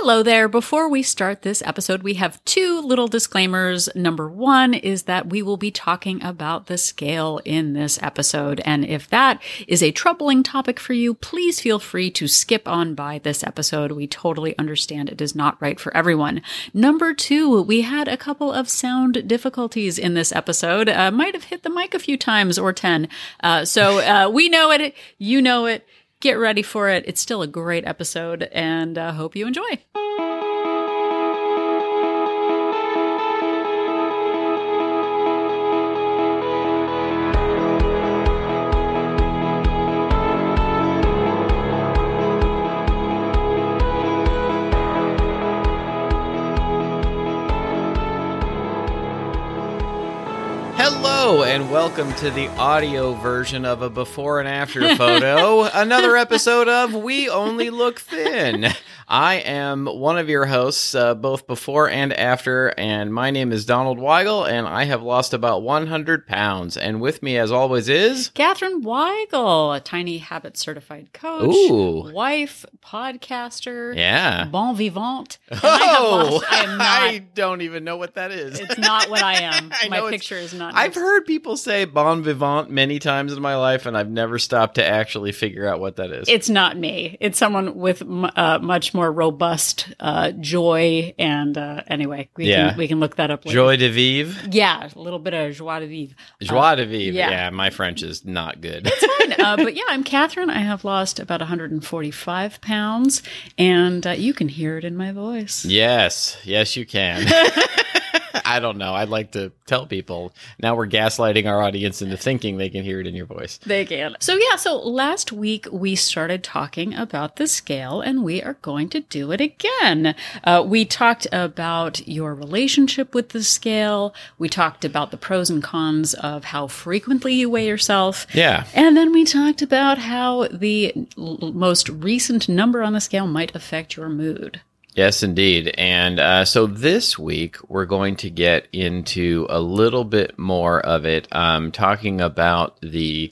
Hello there. Before we start this episode, we have two little disclaimers. Number one is that we will be talking about the scale in this episode. And if that is a troubling topic for you, please feel free to skip on by this episode. We totally understand it is not right for everyone. Number two, we had a couple of sound difficulties in this episode. Uh, might have hit the mic a few times or 10. Uh, so uh, we know it. You know it get ready for it. It's still a great episode and uh, hope you enjoy. And welcome to the audio version of a before and after photo. Another episode of We Only Look Thin. I am one of your hosts, uh, both before and after, and my name is Donald Weigel, and I have lost about 100 pounds. And with me, as always, is Catherine Weigel, a tiny habit certified coach, Ooh. wife, podcaster, yeah. bon vivant. And Oh, I, lost, I not. I don't even know what that is. it's not what I am. I My picture is not. I've heard people say bon vivant many times in my life, and I've never stopped to actually figure out what that is. It's not me. It's someone with m- uh, much more robust uh, joy. And uh, anyway, we Yeah. can we can look that up. Later. Joy de vivre? Yeah, a little bit of joie de vivre. Joie de vivre. yeah. Yeah. my French is not good. fine. Uh, but yeah, I'm Catherine. I have lost about 145 pounds, and uh, you can hear it in my voice. yes, yes, you can. I don't know. I'd like to tell people now we're gaslighting our audience into thinking they can hear it in your voice. They can. So yeah, so last week we started talking about the scale, and we are going to do it again. Uh, we talked about your relationship with the scale. We talked about the pros and cons of how frequently you weigh yourself. Yeah. And then we talked about how the l- most recent number on the scale might affect your mood. Yes, indeed. And uh, so this week we're going to get into a little bit more of it, um, talking about the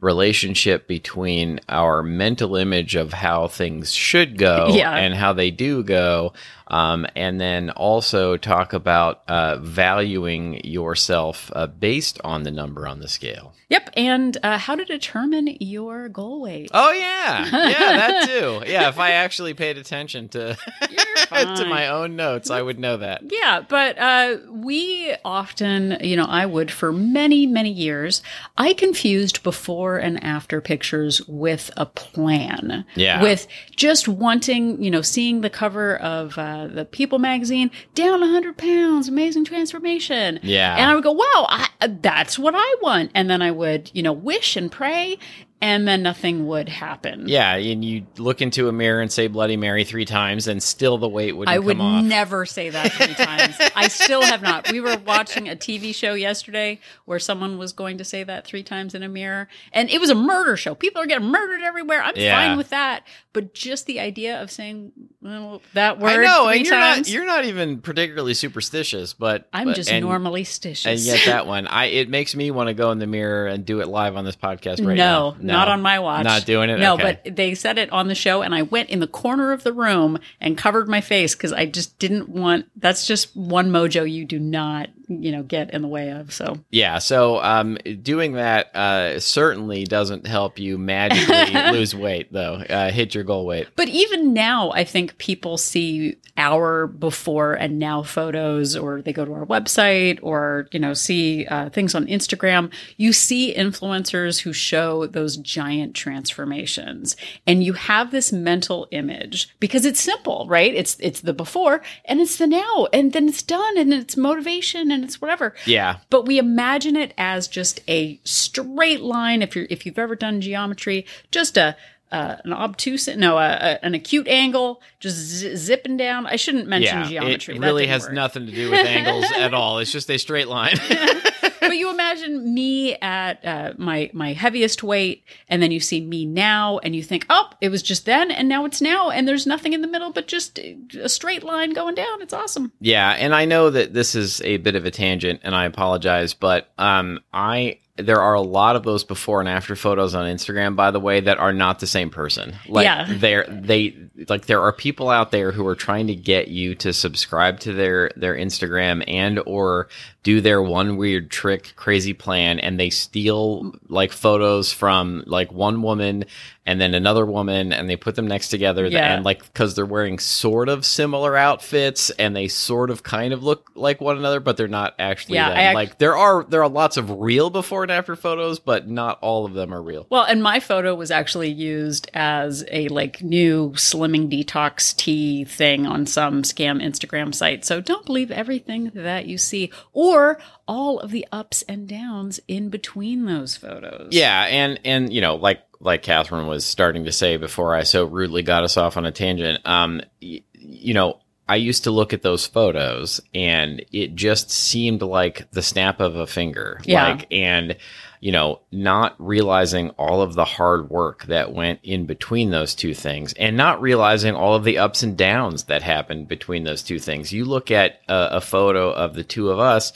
relationship between our mental image of how things should go Yeah. and how they do go. Um, and then also talk about uh, valuing yourself uh, based on the number on the scale. Yep, and uh, how to determine your goal weight. Oh yeah, yeah, that too. Yeah, if I actually paid attention to to my own notes, I would know that. Yeah, but uh, we often, you know, I would for many, many years, I confused before and after pictures with a plan. Yeah. With just wanting, you know, seeing the cover of uh, the People magazine, down 100 pounds, amazing transformation. Yeah. And I would go, wow, I, that's what I want. And then I would, you know, wish and pray, and then nothing would happen. Yeah, and you look into a mirror and say Bloody Mary three times, and still the weight wouldn't I would come off. never say that three times. I still have not. We were watching a TV show yesterday where someone was going to say that three times in a mirror, and it was a murder show. People are getting murdered everywhere. I'm Yeah. fine with that, but just the idea of saying well, that word I know, three and you're times, not you're not even particularly superstitious, but I'm but- just and, normally And stitious. yet that one, I it makes me want to go in the mirror and do it live on this podcast right now. no, now. Not on my watch. Not doing it. No, Okay. but they said it on the show, and I went in the corner of the room and covered my face because I just didn't want. That's just one mojo you do not, you know, get in the way of. So Yeah, so um, doing that uh, certainly doesn't help you magically lose weight, though. Uh, hit your goal weight. But even now, I think people see our before and now photos, or they go to our website, or you know, see uh, things on Instagram. You see influencers who show those giant transformations, and you have this mental image because it's simple, right? It's it's the before and it's the now, and then it's done, and it's motivation, and it's whatever Yeah, but we imagine it as just a straight line. If you're if you've ever done geometry, just a uh, an obtuse, no, a, a, an acute angle, just zi- zipping down. I shouldn't mention yeah. geometry. It That really has work. nothing to do with angles at all. It's just a straight line. but you imagine me at uh, my my heaviest weight, and then you see me now, and you think, oh, it was just then, and now it's now, and there's nothing in the middle but just a straight line going down. It's awesome. Yeah, and I know that this is a bit of a tangent, and I apologize, but um, I there are a lot of those before and after photos on Instagram, by the way, that are not the same person. Like Yeah. they're they like there are people out there who are trying to get you to subscribe to their their Instagram and or do their one weird trick crazy plan and they steal like photos from like one woman and then another woman and they put them next together Yeah. and like because they're wearing sort of similar outfits and they sort of kind of look like one another but they're not actually Yeah. I like there are there are lots of real before and after photos but not all of them are real Well, and my photo was actually used as a like new slimming detox tea thing on some scam Instagram site. So don't believe everything that you see or all of the ups and downs in between those photos. Yeah, and and you know, like like Catherine was starting to say before I so rudely got us off on a tangent. Um, y- you know, I used to look at those photos, and it just seemed like the snap of a finger. Yeah. Like, and you know, not realizing all of the hard work that went in between those two things, and not realizing all of the ups and downs that happened between those two things. You look at a, a photo of the two of us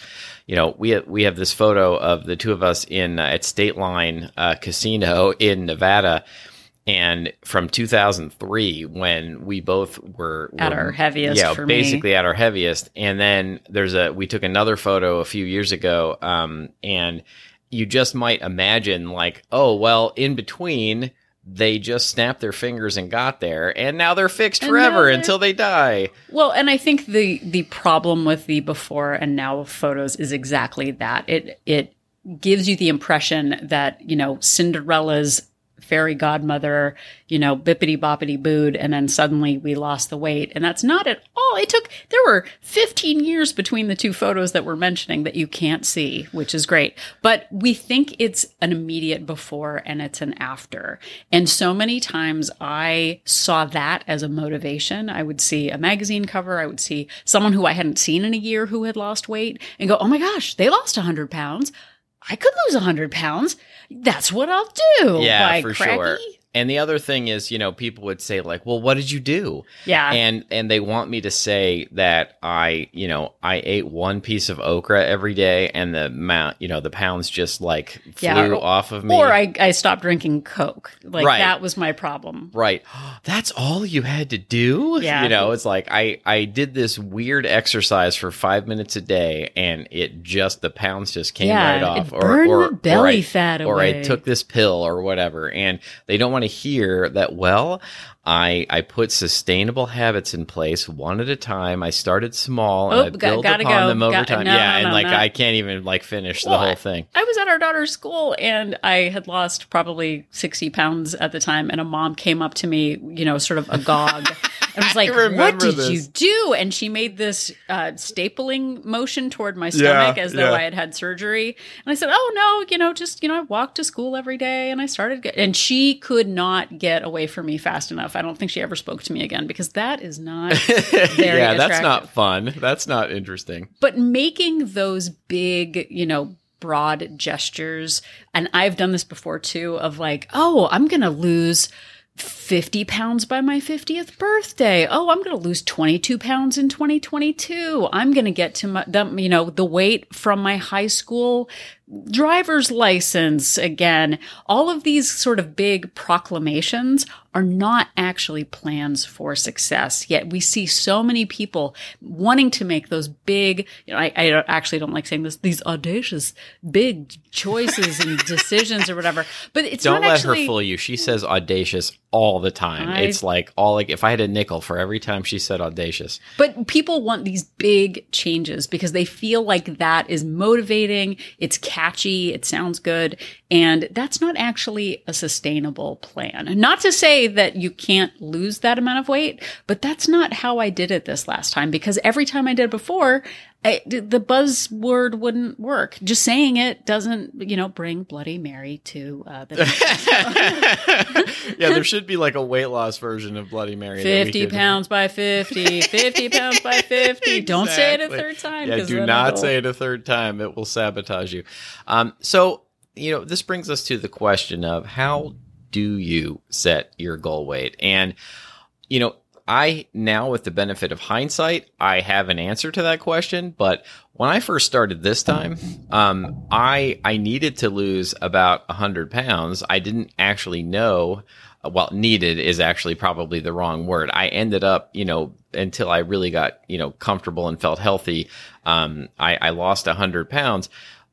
you know, we have, we have this photo of the two of us in uh, at State Line uh, Casino in Nevada, and from 2003 when we both were At were- our heaviest yeah, for me. basically at our heaviest. And then there's a we took another photo a few years ago, um, and you just might imagine like, oh well, in between. They just snapped their fingers and got there, and now they're fixed And forever they're- until they die. Well, and I think the the problem with the before and now photos is exactly that. It it gives you the impression that, you know, Cinderella's fairy godmother, you know, bippity boppity booed, and then suddenly we lost the weight. And that's not at all. It took there were 15 years between the two photos that we're mentioning that you can't see, which is great. But we think it's an immediate before and it's an after. And so many times I saw that as a motivation. I would see a magazine cover, I would see someone who I hadn't seen in a year who had lost weight and go, oh my gosh, they lost 100 pounds. I could lose 100 pounds. That's what I'll do. Yeah, for sure. And the other thing is, you know, people would say like, "Well, what did you do?" Yeah. and and they want me to say that I, you know, I ate one piece of okra every day, and the amount, you know, the pounds just like flew Yeah, off of me. or I, I stopped drinking Coke. Like Right. that was my problem. Right. That's all you had to do? Yeah. You know, it's like I I did this weird exercise for 5 minutes a day and it just the pounds just came Yeah, right off burned the belly I, fat away. or I took this pill or whatever and they don't want to hear that well I I put sustainable habits in place one at a time. I started small and Oh, I built gotta upon go. them over Got- time. no, yeah, no, and like no. I can't even like finish the whole thing. I was at our daughter's school and I had lost probably 60 pounds at the time. And a mom came up to me, you know, sort of agog and was like, What did this. you do? And she made this uh, stapling motion toward my stomach Yeah, as though yeah. I had had surgery. And I said, Oh, no, you know, just, you know, I walked to school every day and I started. Get-. And she could not get away from me fast enough. I don't think she ever spoke to me again because that is not very yeah, that's attractive not fun. That's not interesting. but making those big, you know, broad gestures, and I've done this before too, of like, oh, I'm going to lose 50 pounds by my 50th birthday. Oh, I'm going to lose 22 pounds in 2022. I'm going to get to my, the, you know, the weight from my high school driver's license again. All of these sort of big proclamations are not actually plans for success. Yet we see so many people wanting to make those big, you know, I, I don't- actually don't like saying this, these audacious big choices and decisions or whatever, but it's Don't not let actually. her fool you. She says audacious all the time. I- it's like all like if I had a nickel for every time she said audacious. But people want these big changes because they feel like that is motivating, it's catchy, it sounds good, and that's not actually a sustainable plan. Not to say that you can't lose that amount of weight, but that's not how I did it this last time because every time I did before, I, the buzzword wouldn't work. Just saying it doesn't, you know, bring Bloody Mary to uh, the yeah, there should be like a weight loss version of Bloody Mary. 50 could- pounds by 50, 50 pounds by 50. Don't say it a third time. Yeah, do not it'll- say it a third time. It will sabotage you. Um, so, you know, this brings us to the question of how do you set your goal weight? And, you know, I now, with the benefit of hindsight, I have an answer to that question. But when I first started this time, um, I I needed to lose about hundred pounds. I didn't actually know. Well, needed is actually probably the wrong word. I ended up, you know, until I really got, you know, comfortable and felt healthy. Um, I, I lost hundred pounds,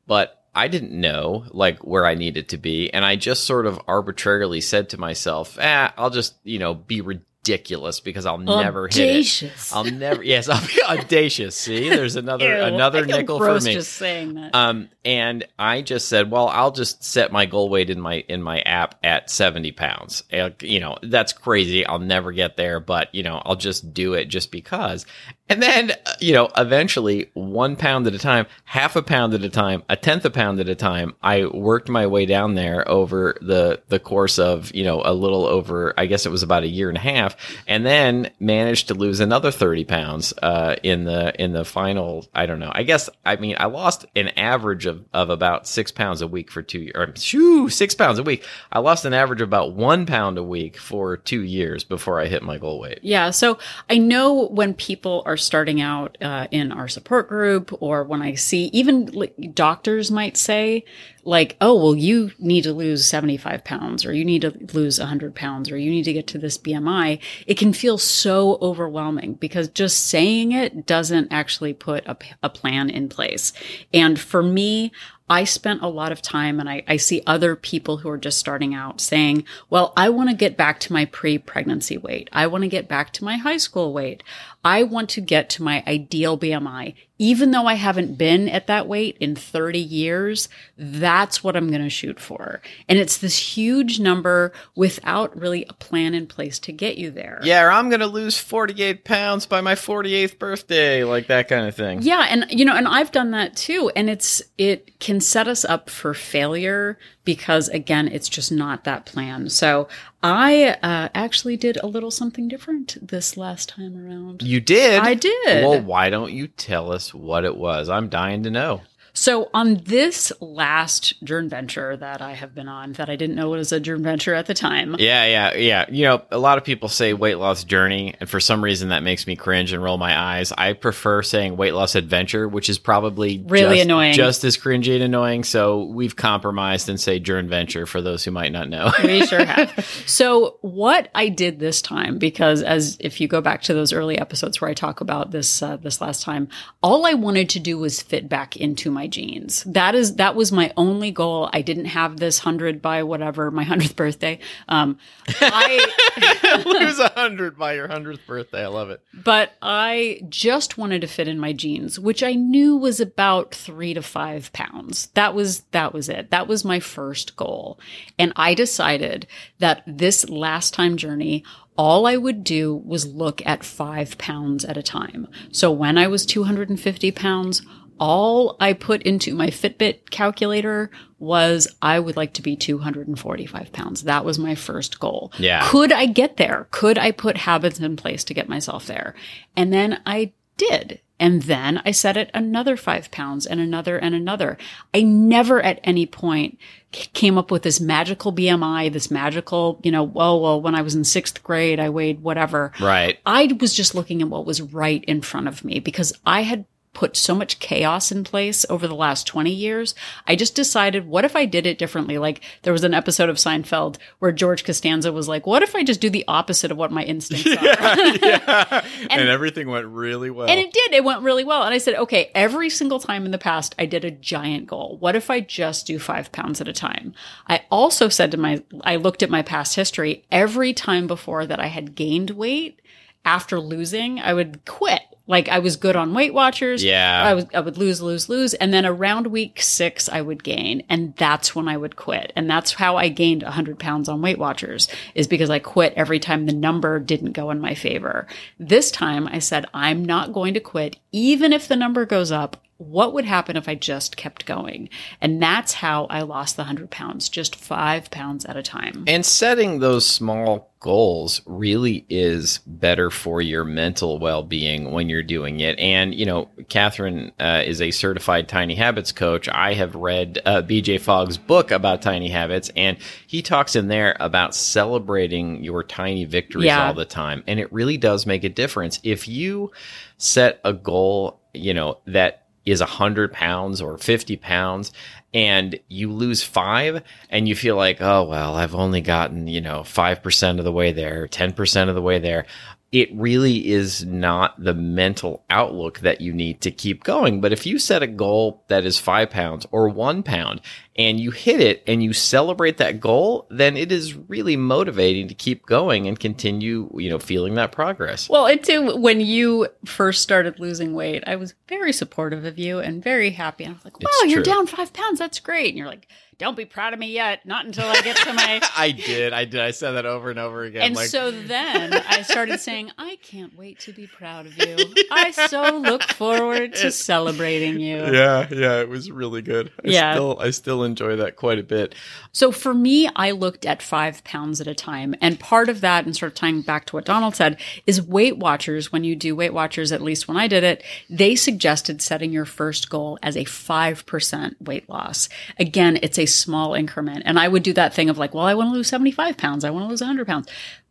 but I didn't know like where I needed to be. And I just sort of arbitrarily said to myself, ah, I'll just, you know, be ridiculous because I'll never hit it. I'll never, yes, I'll be audacious. See, there's another, Ew, another nickel for me. Just saying that. Um, and I just said, well, I'll just set my goal weight in my in my app at 70 pounds. Uh, You know, that's crazy. I'll never get there, but you know, I'll just do it just because. And then, uh, you know, eventually, one pound at a time, half a pound at a time, a tenth a pound at a time, I worked my way down there over the the course of, you know, a little over, I guess it was about a year and a half, and then managed to lose another thirty pounds uh, in the in the final. I don't know. I guess I mean I lost an average of of about six pounds a week for two years. Or, shoo, six pounds a week. I lost an average of about one pound a week for two years before I hit my goal weight. Yeah. So I know when people are starting out uh, in our support group, or when I see even like, doctors might say, like, oh, well, you need to lose 75 pounds, or you need to lose 100 pounds, or you need to get to this BMI. It can feel so overwhelming because just saying it doesn't actually put a, a plan in place. And for me, I spent a lot of time and I, I, see other people who are just starting out saying, well, I want to get back to my pre pregnancy weight. I want to get back to my high school weight. I want to get to my ideal BMI. Even though I haven't been at that weight in 30 years, that's what I'm going to shoot for. And it's this huge number without really a plan in place to get you there. Yeah, or I'm going to lose 48 pounds by my 48th birthday, like that kind of thing. Yeah, and you know, and I've done that too, and it's it can set us up for failure because again, it's just not that plan. So I uh, actually did a little something different this last time around. You did? I did. Well, why don't you tell us what it was? I'm dying to know. So on this last journey venture that I have been on, that I didn't know was a journey venture at the time. Yeah, yeah, yeah. You know, a lot of people say weight loss journey, and for some reason that makes me cringe and roll my eyes. I prefer saying weight loss adventure, which is probably really just, annoying, just as cringy and annoying. So we've compromised and say journey venture for those who might not know. we sure have. So what I did this time, because as if you go back to those early episodes where I talk about this uh, this last time, all I wanted to do was fit back into my jeans. That is that was my only goal. I didn't have this hundred by whatever my hundredth birthday. Um, I lose a hundred by your hundredth birthday. I love it. But I just wanted to fit in my jeans, which I knew was about three to five pounds. That was that was it. That was my first goal, and I decided that this last time journey all I would do was look at five pounds at a time. So when I was 250 pounds, all I put into my Fitbit calculator was I would like to be 245 pounds. That was my first goal. Yeah. Could I get there? Could I put habits in place to get myself there? And then I did. And then I set it another five pounds and another and another. I never at any point came up with this magical BMI, this magical, you know, well, well, when I was in sixth grade, I weighed whatever. Right. I was just looking at what was right in front of me because I had put so much chaos in place over the last 20 years. I just decided, what if I did it differently? Like there was an episode of Seinfeld where George Costanza was like, what if I just do the opposite of what my instincts are? yeah. and, and, everything went really well. And it did. It went really well. And I said, okay, every single time in the past, I did a giant goal. What if I just do five pounds at a time? I also said to my, I looked at my past history. Every time before that I had gained weight, after losing, I would quit. Like I was good on Weight Watchers. Yeah. I was I would lose, lose, lose. And then around week six I would gain. And that's when I would quit. And that's how I gained hundred pounds on Weight Watchers, is because I quit every time the number didn't go in my favor. This time I said, I'm not going to quit. Even if the number goes up, what would happen if I just kept going? And that's how I lost the 100 pounds, just five pounds at a time. And setting those small goals really is better for your mental well being when you're doing it. And, you know, Catherine uh, is a certified tiny habits coach. I have read uh, BJ Fogg's book about tiny habits, and he talks in there about celebrating your tiny victories Yeah. all the time. And it really does make a difference. If you set a goal, you know, that is 100 pounds or 50 pounds and you lose five and you feel like oh well i've only gotten you know 5% of the way there 10% of the way there it really is not the mental outlook that you need to keep going but if you set a goal that is five pounds or one pound and you hit it and you celebrate that goal then it is really motivating to keep going and continue you know feeling that progress Well, it too, when you first started losing weight, I was very supportive of you and very happy. And I was like, wow, you're down five pounds. That's great. And you're like, don't be proud of me yet. Not until I get to my. i did i did i said that over and over again and so then I started saying, I can't wait to be proud of you. I so look forward to celebrating you. Yeah, yeah, it was really good. I Yeah. still I still enjoy that quite a bit. So for me, I looked at five pounds at a time. And part of that, and sort of tying back to what Donald said, is Weight Watchers. When you do Weight Watchers, at least when I did it, they suggested setting your first goal as a 5% weight loss. Again, it's a small increment. And I would do that thing of like, well, I want to lose 75 pounds. I want to lose 100 pounds.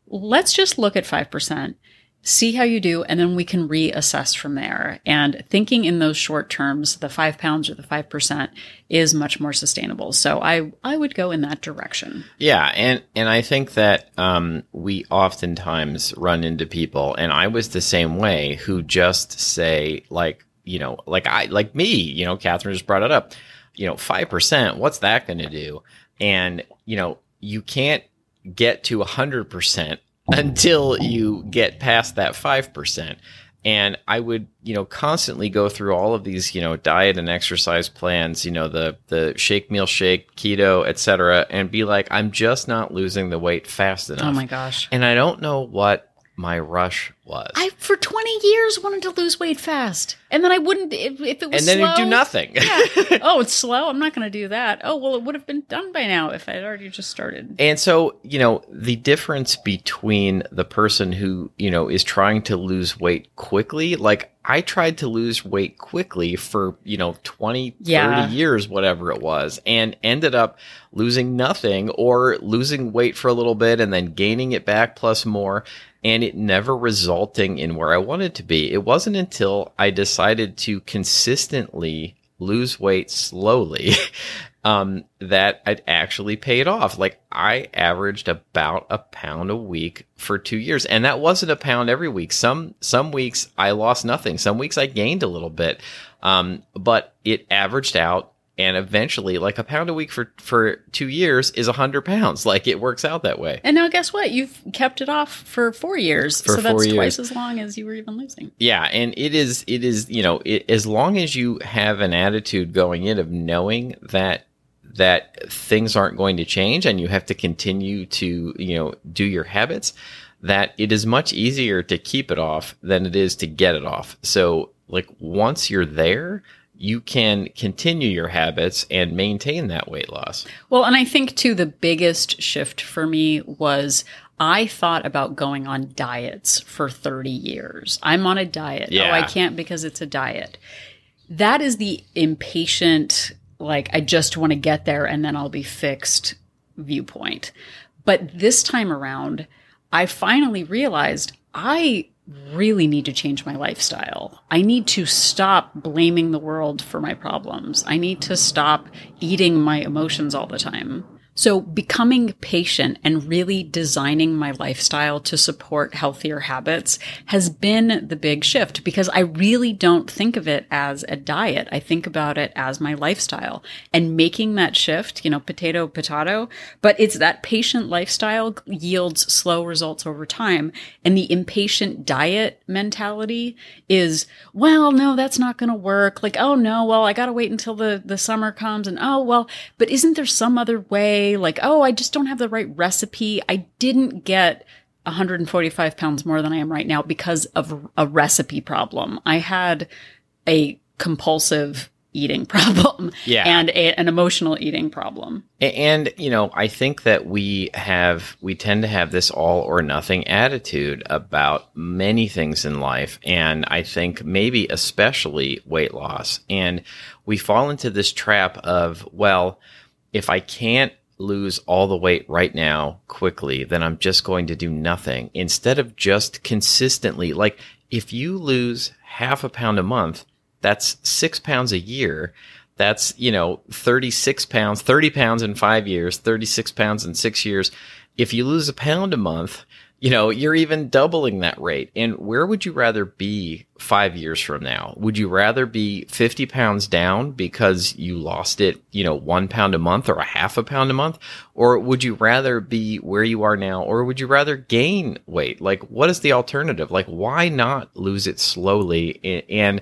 Let's just look at 5%. See how you do, and then we can reassess from there. And thinking in those short terms, the five pounds or the five percent is much more sustainable. So I I would go in that direction. Yeah, and and I think that um, we oftentimes run into people, and I was the same way, who just say like, you know, like I like me, you know, Catherine just brought it up, you know, five percent. What's that going to do? And you know, you can't get to a hundred percent until you get past that five percent. And I would, you know, constantly go through all of these, you know, diet and exercise plans, you know, the the shake meal shake, keto, etc., and be like, I'm just not losing the weight fast enough. Oh my gosh. And I don't know what my rush was. I for 20 years wanted to lose weight fast. And then I wouldn't if, if it was and then slow. you do nothing. Yeah. oh, it's slow. I'm not going to do that. Oh, well, it would have been done by now if I'd already just started. And so, you know, the difference between the person who, you know, is trying to lose weight quickly, like I tried to lose weight quickly for, you know, 20, Yeah. 30 years, whatever it was, and ended up losing nothing or losing weight for a little bit and then gaining it back plus more. And it never resulting in where I wanted to be. It wasn't until I decided to consistently lose weight slowly um, that it actually paid off. Like I averaged about a pound a week for two years, and that wasn't a pound every week. Some some weeks I lost nothing. Some weeks I gained a little bit, um, but it averaged out. And eventually, like a pound a week for for two years is a hundred pounds. Like it works out that way. And now guess what? You've kept it off for four years. For so that's years. twice as long as you were even losing. Yeah, and it is it is you know it, as long as you have an attitude going in of knowing that that things aren't going to change and you have to continue to you know do your habits that it is much easier to keep it off than it is to get it off. So like once you're there, you can continue your habits and maintain that weight loss. Well, and I think too, the biggest shift for me was I thought about going on diets for 30 years. I'm on a diet. Oh, I can't because it's a diet. That is the impatient, like, I just want to get there and then I'll be fixed viewpoint. But this time around, I finally realized I really need to change my lifestyle. I need to stop blaming the world for my problems. I need to stop eating my emotions all the time. So becoming patient and really designing my lifestyle to support healthier habits has been the big shift because I really don't think of it as a diet. I think about it as my lifestyle and making that shift, you know, potato, potato, but it's that patient lifestyle yields slow results over time. And the impatient diet mentality is, well, no, that's not going to work. Like, oh no, well, I got to wait until the, the summer comes and oh, well, but isn't there some other way? Like, oh, I just don't have the right recipe. I didn't get 145 pounds more than I am right now because of a recipe problem. I had a compulsive eating problem Yeah. and a, an emotional eating problem. And, you know, I think that we have, we tend to have this all or nothing attitude about many things in life. And I think maybe especially weight loss. And we fall into this trap of, well, if I can't lose all the weight right now quickly, then I'm just going to do nothing instead of just consistently. Like if you lose half a pound a month, that's six pounds a year. That's, you know, 36 pounds, 30 pounds in five years, 36 pounds in six years. If you lose a pound a month, you know, you're even doubling that rate. And where would you rather be five years from now? Would you rather be 50 pounds down because you lost it, you know, one pound a month or a half a pound a month? Or would you rather be where you are now? Or would you rather gain weight? Like, what is the alternative? Like, why not lose it slowly and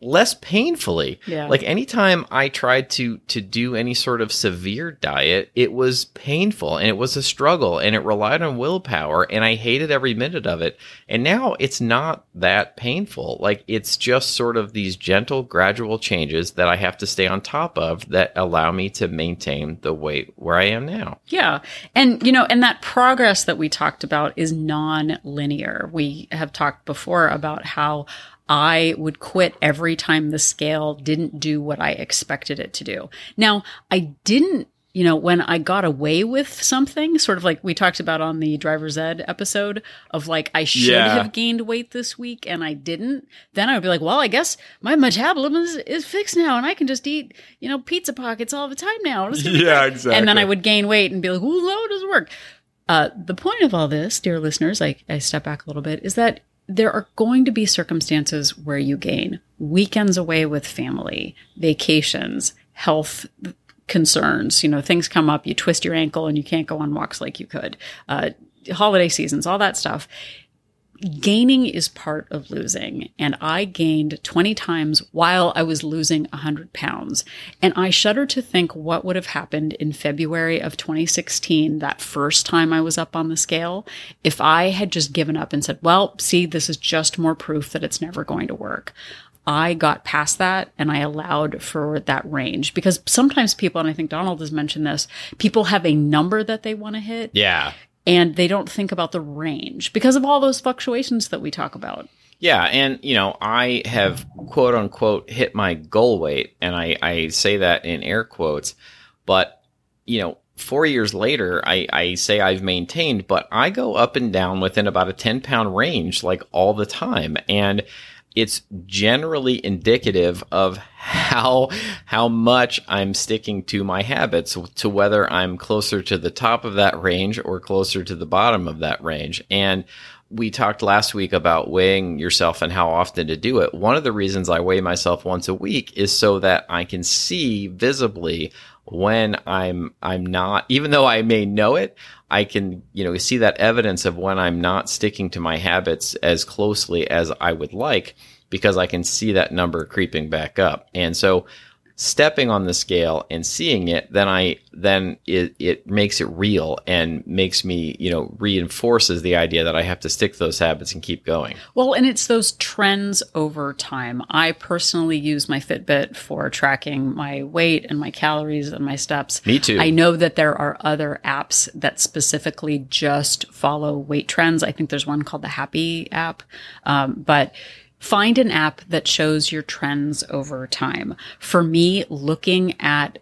less painfully? Yeah. Like, anytime I tried to to do any sort of severe diet, it was painful and it was a struggle and it relied on willpower and I hated every minute of it. And now it's not that painful. Like it's just sort of these gentle gradual changes that I have to stay on top of that allow me to maintain the weight where I am now. Yeah. And, you know, and that progress that we talked about is non linear. We have talked before about how I would quit every time the scale didn't do what I expected it to do. Now, I didn't, you know, when I got away with something, sort of like we talked about on the driver's ed episode of like, I should Yeah. have gained weight this week and I didn't, then I would be like, well, I guess my metabolism is, is fixed now and I can just eat, you know, pizza pockets all the time now. It's gonna be Yeah, great. exactly. And then I would gain weight and be like, how does it work? Uh, the point of all this, dear listeners, I, I step back a little bit, is that there are going to be circumstances where you gain weekends away with family, vacations, health concerns. You know, things come up, you twist your ankle and you can't go on walks like you could. Uh, holiday seasons, all that stuff. Gaining is part of losing. And I gained 20 times while I was losing 100 pounds. And I shudder to think what would have happened in February of 2016, that first time I was up on the scale, if I had just given up and said, well, see, this is just more proof that it's never going to work. I got past that and I allowed for that range because sometimes people, and I think Donald has mentioned this, people have a number that they want to hit Yeah. And they don't think about the range because of all those fluctuations that we talk about. Yeah, and you know, I have quote unquote hit my goal weight, and I, I say that in air quotes, but you know, four years later, I, I say I've maintained, but I go up and down within about a 10 pound range like all the time. And it's generally indicative of how how much I'm sticking to my habits to whether I'm closer to the top of that range or closer to the bottom of that range. And we talked last week about weighing yourself and how often to do it. One of the reasons I weigh myself once a week is so that I can see visibly when I'm I'm not even though I may know it, I can, you know, see that evidence of when I'm not sticking to my habits as closely as I would like because I can see that number creeping back up. And so stepping on the scale and seeing it, then I then it, it makes it real and makes me, you know, reinforces the idea that I have to stick to those habits and keep going. Well, and it's those trends over time. I personally use my Fitbit for tracking my weight and my calories and my steps. Me too. I know that there are other apps that specifically just follow weight trends. I think there's one called the Happy app. Um, but find an app that shows your trends over time. For me, looking at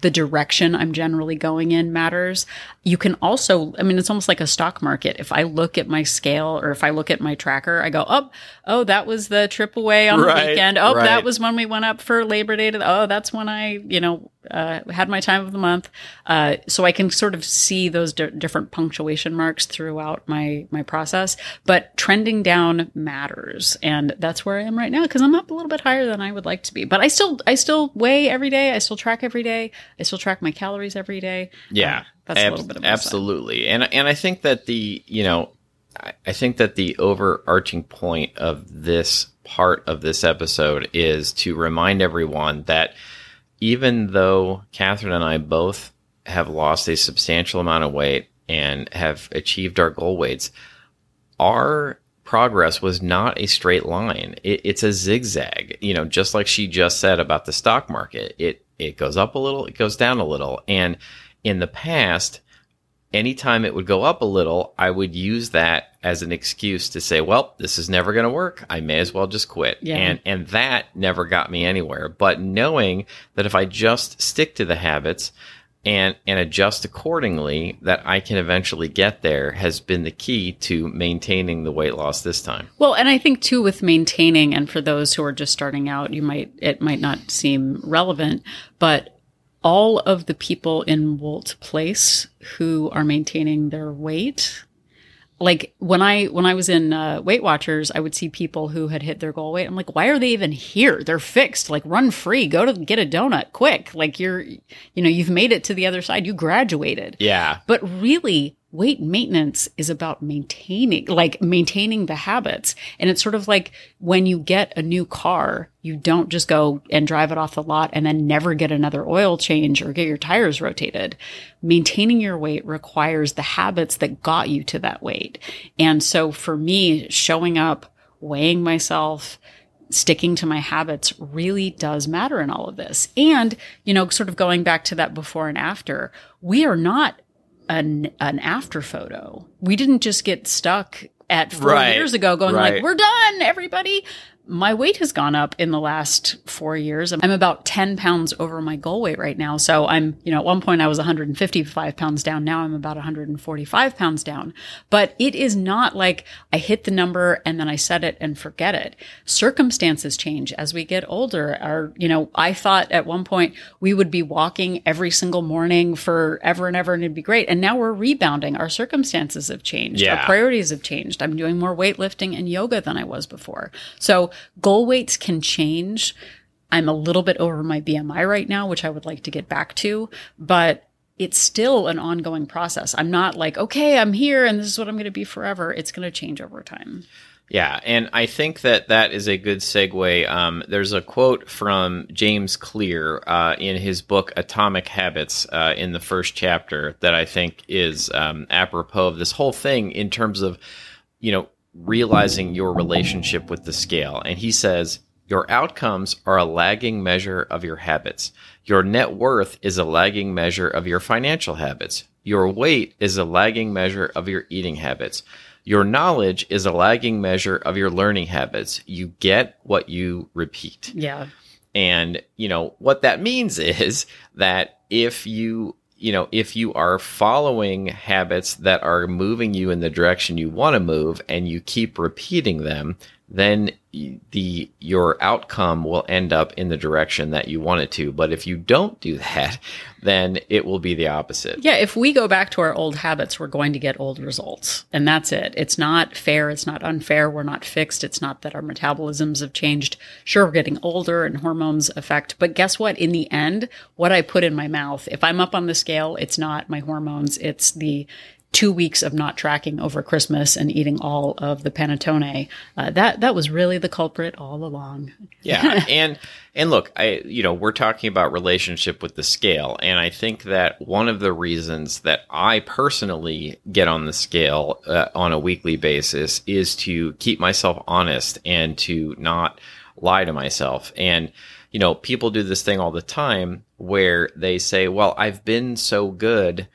the direction I'm generally going in matters. You can also, I mean, it's almost like a stock market. If I look at my scale or if I look at my tracker, I go, oh, oh, that was the trip away on Right, the weekend. Oh, right. that was when we went up for Labor Day. To the, oh, that's when I, you know, uh, had my time of the month. Uh, so I can sort of see those di- different punctuation marks throughout my my process. But trending down matters, and that's where I am right now because I'm up a little bit higher than I would like to be. But I still I still weigh every day. I still track every day. I still track my calories every day. Yeah, Uh, that's a little bit of my side. absolutely, and and I think that the you know, I, I think that the overarching point of this part of this episode is to remind everyone that even though Catherine and I both have lost a substantial amount of weight and have achieved our goal weights, our progress was not a straight line. It, it's a zigzag, you know, just like she just said about the stock market. It, it goes up a little, it goes down a little. And in the past, anytime it would go up a little, I would use that as an excuse to say, well, this is never going to work. I may as well just quit. Yeah. And, and that never got me anywhere. But knowing that if I just stick to the habits, and and adjust accordingly that I can eventually get there has been the key to maintaining the weight loss this time. Well, and I think too with maintaining and for those who are just starting out, you might it might not seem relevant, but all of the people in Wolt Place who are maintaining their weight like when I when I was in uh, Weight Watchers, I would see people who had hit their goal weight. I'm like, why are they even here? They're fixed. Like, run free. Go to get a donut quick. Like you're, you know, you've made it to the other side. You graduated. Yeah. But really, weight maintenance is about maintaining, like maintaining the habits. And it's sort of like when you get a new car, you don't just go and drive it off the lot and then never get another oil change or get your tires rotated. Maintaining your weight requires the habits that got you to that weight. And so for me, showing up, weighing myself, sticking to my habits really does matter in all of this. And, you know, sort of going back to that before and after, we are not an an after photo. We didn't just get stuck at four Right. years ago going Right. like, we're done, everybody. My weight has gone up in the last four years. I'm about 10 pounds over my goal weight right now. So I'm, you know, at one point I was 155 pounds down. Now I'm about 145 pounds down. But it is not like I hit the number and then I set it and forget it. Circumstances change as we get older. Our, you know, I thought at one point we would be walking every single morning forever and ever and it'd be great. And now we're rebounding. Our circumstances have changed. Yeah. Our priorities have changed. I'm doing more weightlifting and yoga than I was before. So goal weights can change. I'm a little bit over my BMI right now, which I would like to get back to, but it's still an ongoing process. I'm not like, okay, I'm here and this is what I'm going to be forever. It's going to change over time. Yeah, and I think that that is a good segue. Um, there's a quote from James Clear uh, in his book Atomic Habits uh, in the first chapter that I think is um, apropos of this whole thing in terms of, you know, realizing your relationship with the scale. And he says, Your outcomes are a lagging measure of your habits. Your net worth is a lagging measure of your financial habits. Your weight is a lagging measure of your eating habits. Your knowledge is a lagging measure of your learning habits. You get what you repeat. Yeah. And, you know, what that means is that if you, you know, if you are following habits that are moving you in the direction you want to move and you keep repeating them, then the your outcome will end up in the direction that you want it to. But if you don't do that, then it will be the opposite. Yeah, if we go back to our old habits, we're going to get old results. And that's it. It's not fair. It's not unfair. We're not fixed. It's not that our metabolisms have changed. Sure, we're getting older and hormones affect. But guess what? In the end, what I put in my mouth, if I'm up on the scale, it's not my hormones. It's the two weeks of not tracking over Christmas and eating all of the panettone. Uh, that, that was really the culprit all along. Yeah, and and look, I you know we're talking about relationship with the scale, and I think that one of the reasons that I personally get on the scale uh, on a weekly basis is to keep myself honest and to not lie to myself. And you know, people do this thing all the time where they say, "Well, I've been so good,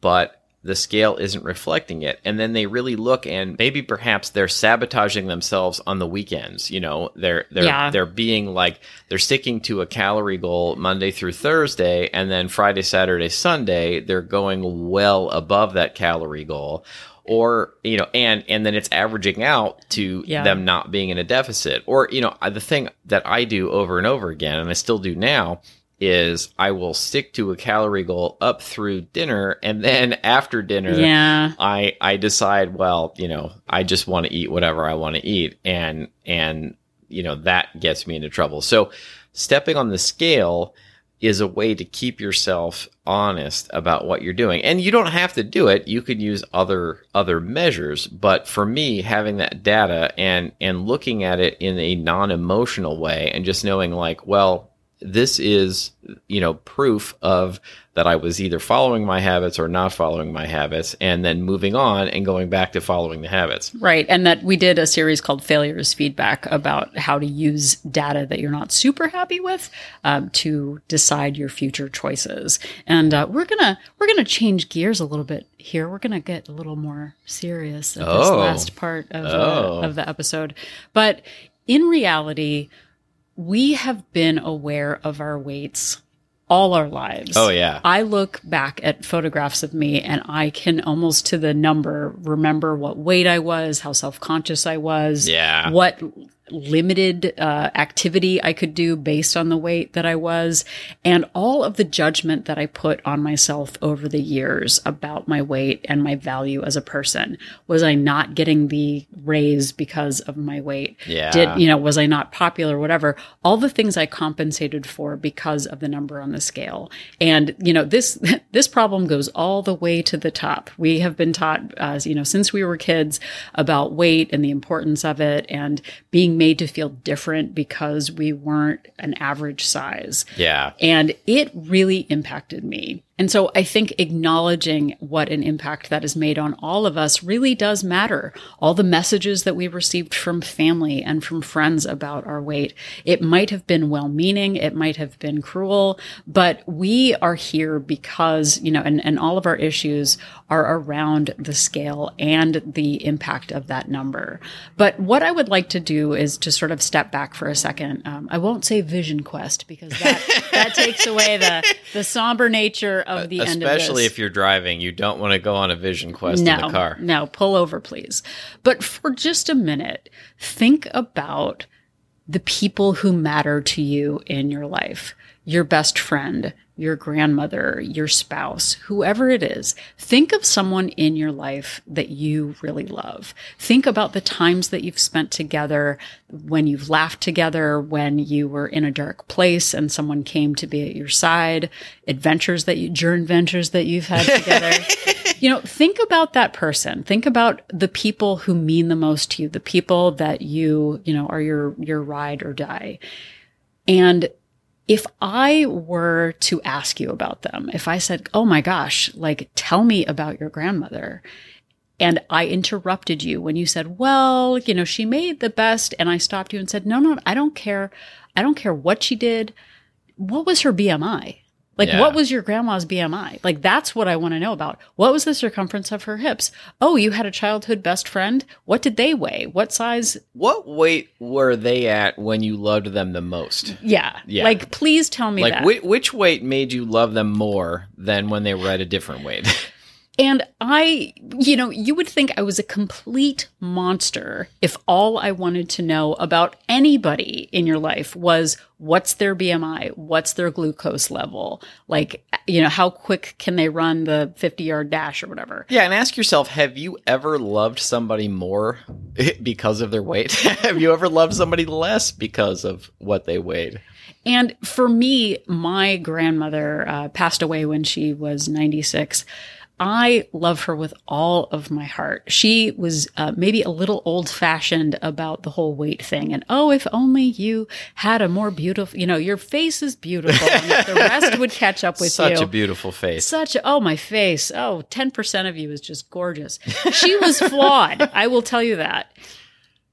but." The scale isn't reflecting it and then they really look and maybe perhaps they're sabotaging themselves on the weekends you know they're they're Yeah. they're being like they're sticking to a calorie goal Monday through Thursday and then Friday Saturday Sunday they're going well above that calorie goal or you know and and then it's averaging out to Yeah. them not being in a deficit or you know the thing that I do over and over again and I still do now is I will stick to a calorie goal up through dinner and then after dinner Yeah. I I decide well you know I just want to eat whatever I want to eat and and you know that gets me into trouble. So stepping on the scale is a way to keep yourself honest about what you're doing. And you don't have to do it. You could use other other measures. But for me having that data and and looking at it in a non-emotional way and just knowing like well this is, you know, proof of that I was either following my habits or not following my habits, and then moving on and going back to following the habits. Right. And that we did a series called Failures Feedback about how to use data that you're not super happy with um, to decide your future choices. And uh, we're gonna we're gonna change gears a little bit here. We're gonna get a little more serious at this Oh. last part of, Oh. the, of the episode. But in reality, we have been aware of our weights all our lives. Oh, yeah. I look back at photographs of me and I can almost to the number remember what weight I was, how self conscious I was, Yeah. what limited uh, activity I could do based on the weight that I was, and all of the judgment that I put on myself over the years about my weight and my value as a person. Was I not getting the raise because of my weight? Yeah. Did, you know, was I not popular, whatever? All the things I compensated for because of the number on the scale. And, you know, this, this problem goes all the way to the top. We have been taught, uh, you know, since we were kids about weight and the importance of it and being made to feel different because we weren't an average size. Yeah. And it really impacted me. And so I think acknowledging what an impact that has made on all of us really does matter. All the messages that we received from family and from friends about our weight, it might have been well meaning, it might have been cruel, but we are here because, you know, and, and all of our issues are around the scale and the impact of that number. But what I would like to do is to sort of step back for a second. Um, I won't say vision quest because that, that takes away the, the somber nature of the end Especially if you're driving, you don't want to go on a vision quest no, in the car. No, pull over, please. But for just a minute, think about the people who matter to you in your life your best friend, your grandmother, your spouse, whoever it is. Think of someone in your life that you really love. Think about the times that you've spent together, when you've laughed together, when you were in a dark place and someone came to be at your side, adventures that you, journey adventures that you've had together. you know, think about that person. Think about the people who mean the most to you, the people that you, you know, are your, your ride or die. And if I were to ask you about them, if I said, Oh my gosh, like tell me about your grandmother. And I interrupted you when you said, well, you know, she made the best. And I stopped you and said, no, no, I don't care. I don't care what she did. What was her BMI? Like, Yeah. what was your grandma's BMI? Like, that's what I want to know about. What was the circumference of her hips? Oh, you had a childhood best friend. What did they weigh? What size? What weight were they at when you loved them the most? Yeah. Yeah. Like, please tell me Like, that. whi- which weight made you love them more than when they were at a different weight? And I, you know, you would think I was a complete monster if all I wanted to know about anybody in your life was what's their BMI, what's their glucose level, like, you know, how quick can they run the 50 yard dash or whatever. yeah, and ask yourself have you ever loved somebody more because of their weight? have you ever loved somebody less because of what they weighed? And for me, my grandmother uh, passed away when she was 96. I love her with all of my heart. She was uh, maybe a little old fashioned about the whole weight thing. And oh, if only you had a more beautiful, you know, your face is beautiful and the rest would catch up with Such you. Such a beautiful face. Such a, oh, my face. Oh, 10% of you is just gorgeous. She was flawed. I will tell you that.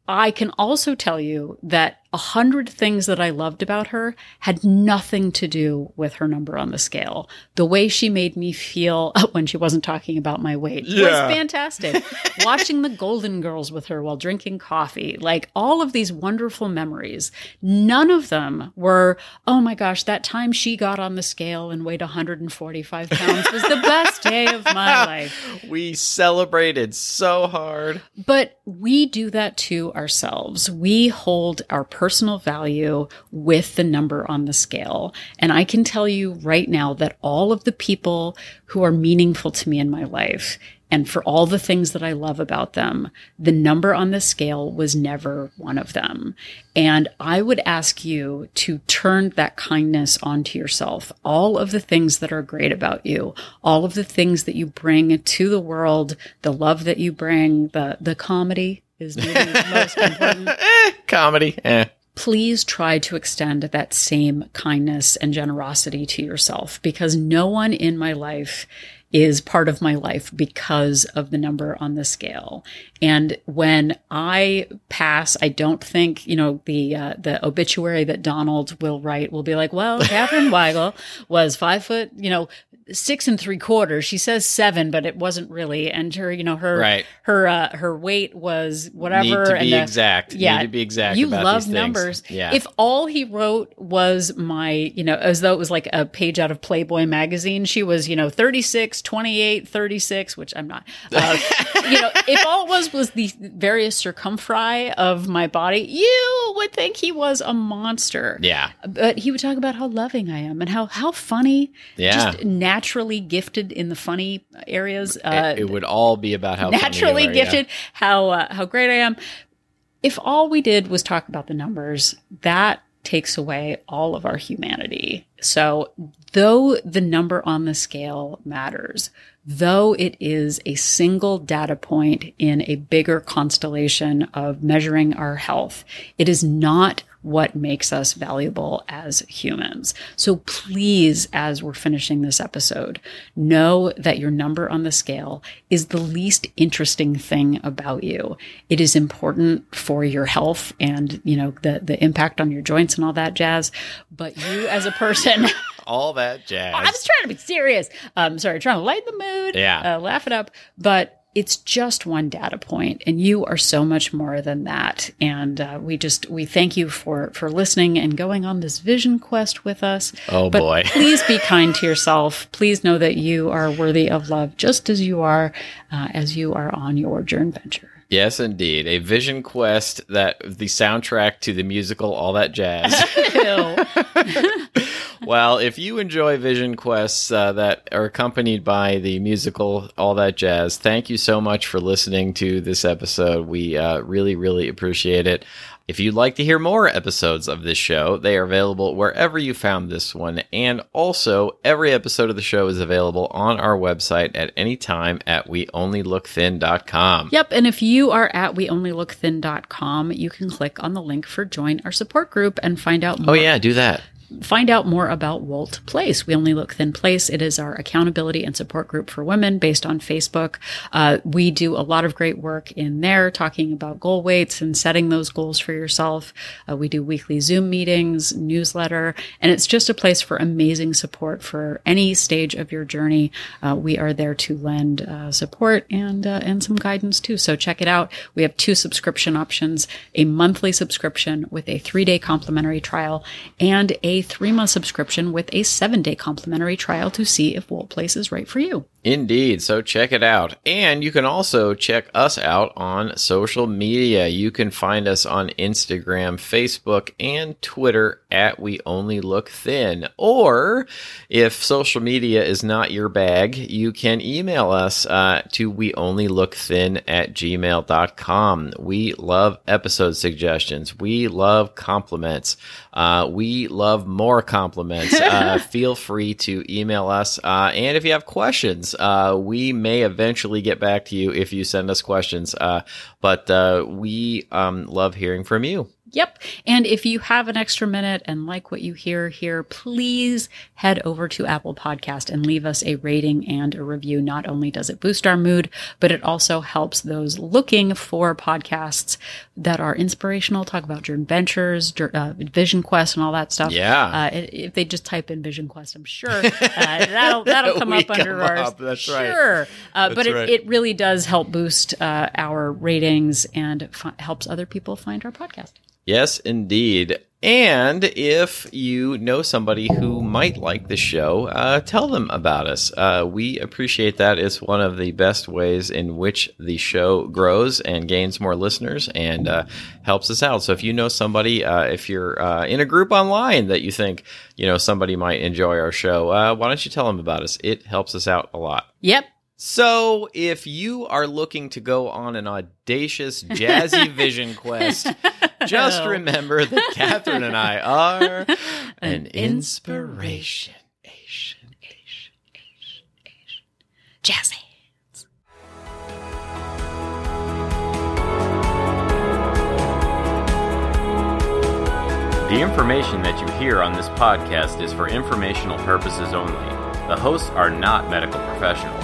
I can also tell you that a hundred things that I loved about her had nothing to do with her number on the scale. The way she made me feel when she wasn't talking about my weight Yeah. was fantastic. Watching the Golden Girls with her while drinking coffee, like all of these wonderful memories, none of them were, oh my gosh, that time she got on the scale and weighed 145 pounds was the best day of my life. we celebrated so hard. But we do that to ourselves. We hold our personal value with the number on the scale. And I can tell you right now that all of the people who are meaningful to me in my life and for all the things that I love about them, the number on the scale was never one of them. And I would ask you to turn that kindness onto yourself. All of the things that are great about you, all of the things that you bring to the world, the love that you bring, the, the comedy is maybe most important. Comedy. Eh. Please try to extend that same kindness and generosity to yourself because no one in my life is part of my life because of the number on the scale. And when I pass, I don't think, you know, the, uh, the obituary that Donald will write will be like, well, Catherine Weigel was five foot, you know, six and three quarters. She says seven, but it wasn't really. And her, you know, her, Right. her, uh, her weight was whatever. Need to and be the- exact. yeah, Need to be exact. You about love these things. numbers. Yeah. If all he wrote was my, you know, as though it was like a page out of Playboy magazine, she was, you know, 36, 28, 36, which I'm not. Uh, you know, if all it was was the various circumferi of my body, you would think he was a monster. yeah. But he would talk about how loving I am and how how funny, Yeah. just naturally gifted in the funny areas. Uh, it, would all be about how naturally are, yeah. gifted, how uh, how great I am. If all we did was talk about the numbers, that takes away all of our humanity. So, though the number on the scale matters, though it is a single data point in a bigger constellation of measuring our health, it is not what makes us valuable as humans. So please, as we're finishing this episode, know that your number on the scale is the least interesting thing about you. It is important for your health and, you know, the, the impact on your joints and all that jazz. But you as a person, All that jazz. I was trying to be serious. Um, sorry, trying to lighten the mood. Yeah. Uh, laugh it up. But it's just one data point, and you are so much more than that. And uh, we just we thank you for for listening and going on this vision quest with us. Oh, but boy. please be kind to yourself. Please know that you are worthy of love, just as you are, uh, as you are on your journey venture. Yes, indeed. A vision quest that the soundtrack to the musical All That Jazz. well, if you enjoy vision quests uh, that are accompanied by the musical All That Jazz, thank you so much for listening to this episode. We uh, really, really appreciate it. If you'd like to hear more episodes of this show, they are available wherever you found this one. And also, every episode of the show is available on our website at any time at weonlylookthin.com. Yep. And if you are at weonlylookthin.com, you can click on the link for join our support group and find out oh, more Oh, yeah, do that. Find out more about WOLT Place. We only look thin place. It is our accountability and support group for women based on Facebook. Uh, we do a lot of great work in there talking about goal weights and setting those goals for yourself. Uh, we do weekly Zoom meetings, newsletter, and it's just a place for amazing support for any stage of your journey. Uh, we are there to lend uh, support and uh, and some guidance too. So check it out. We have two subscription options: a monthly subscription with a three day complimentary trial, and a three month subscription with a seven day complimentary trial to see if WOLT Place is right for you. Indeed. So check it out. And you can also check us out on social media. You can find us on Instagram, Facebook, and Twitter at We Only Look Thin. Or if social media is not your bag, you can email us uh, to We Only Look Thin at gmail.com. We love episode suggestions. We love compliments. Uh, we love more compliments. Uh, feel free to email us. Uh, and if you have questions, uh, we may eventually get back to you if you send us questions. Uh, but uh, we um, love hearing from you. Yep. And if you have an extra minute and like what you hear here, please head over to Apple Podcast and leave us a rating and a review. Not only does it boost our mood, but it also helps those looking for podcasts that are inspirational, talk about journey ventures, jour- uh, Vision Quest, and all that stuff. Yeah. Uh, if they just type in Vision Quest, I'm sure uh, that'll that'll come up under come ours. up, that's right. Sure. Uh, but That's it, right. it really does help boost uh, our ratings and fi- helps other people find our podcast. Yes, indeed. And if you know somebody who might like the show, uh, tell them about us. Uh, we appreciate that. It's one of the best ways in which the show grows and gains more listeners and uh, helps us out. So if you know somebody, uh, if you're uh, in a group online that you think you know somebody might enjoy our show, uh, why don't you tell them about us? It helps us out a lot. Yep. So, if you are looking to go on an audacious jazzy vision quest, just Oh. remember that Catherine and I are an, An inspiration. Asian, Asian. Jazzy. The information that you hear on this podcast is for informational purposes only. The hosts are not medical professionals.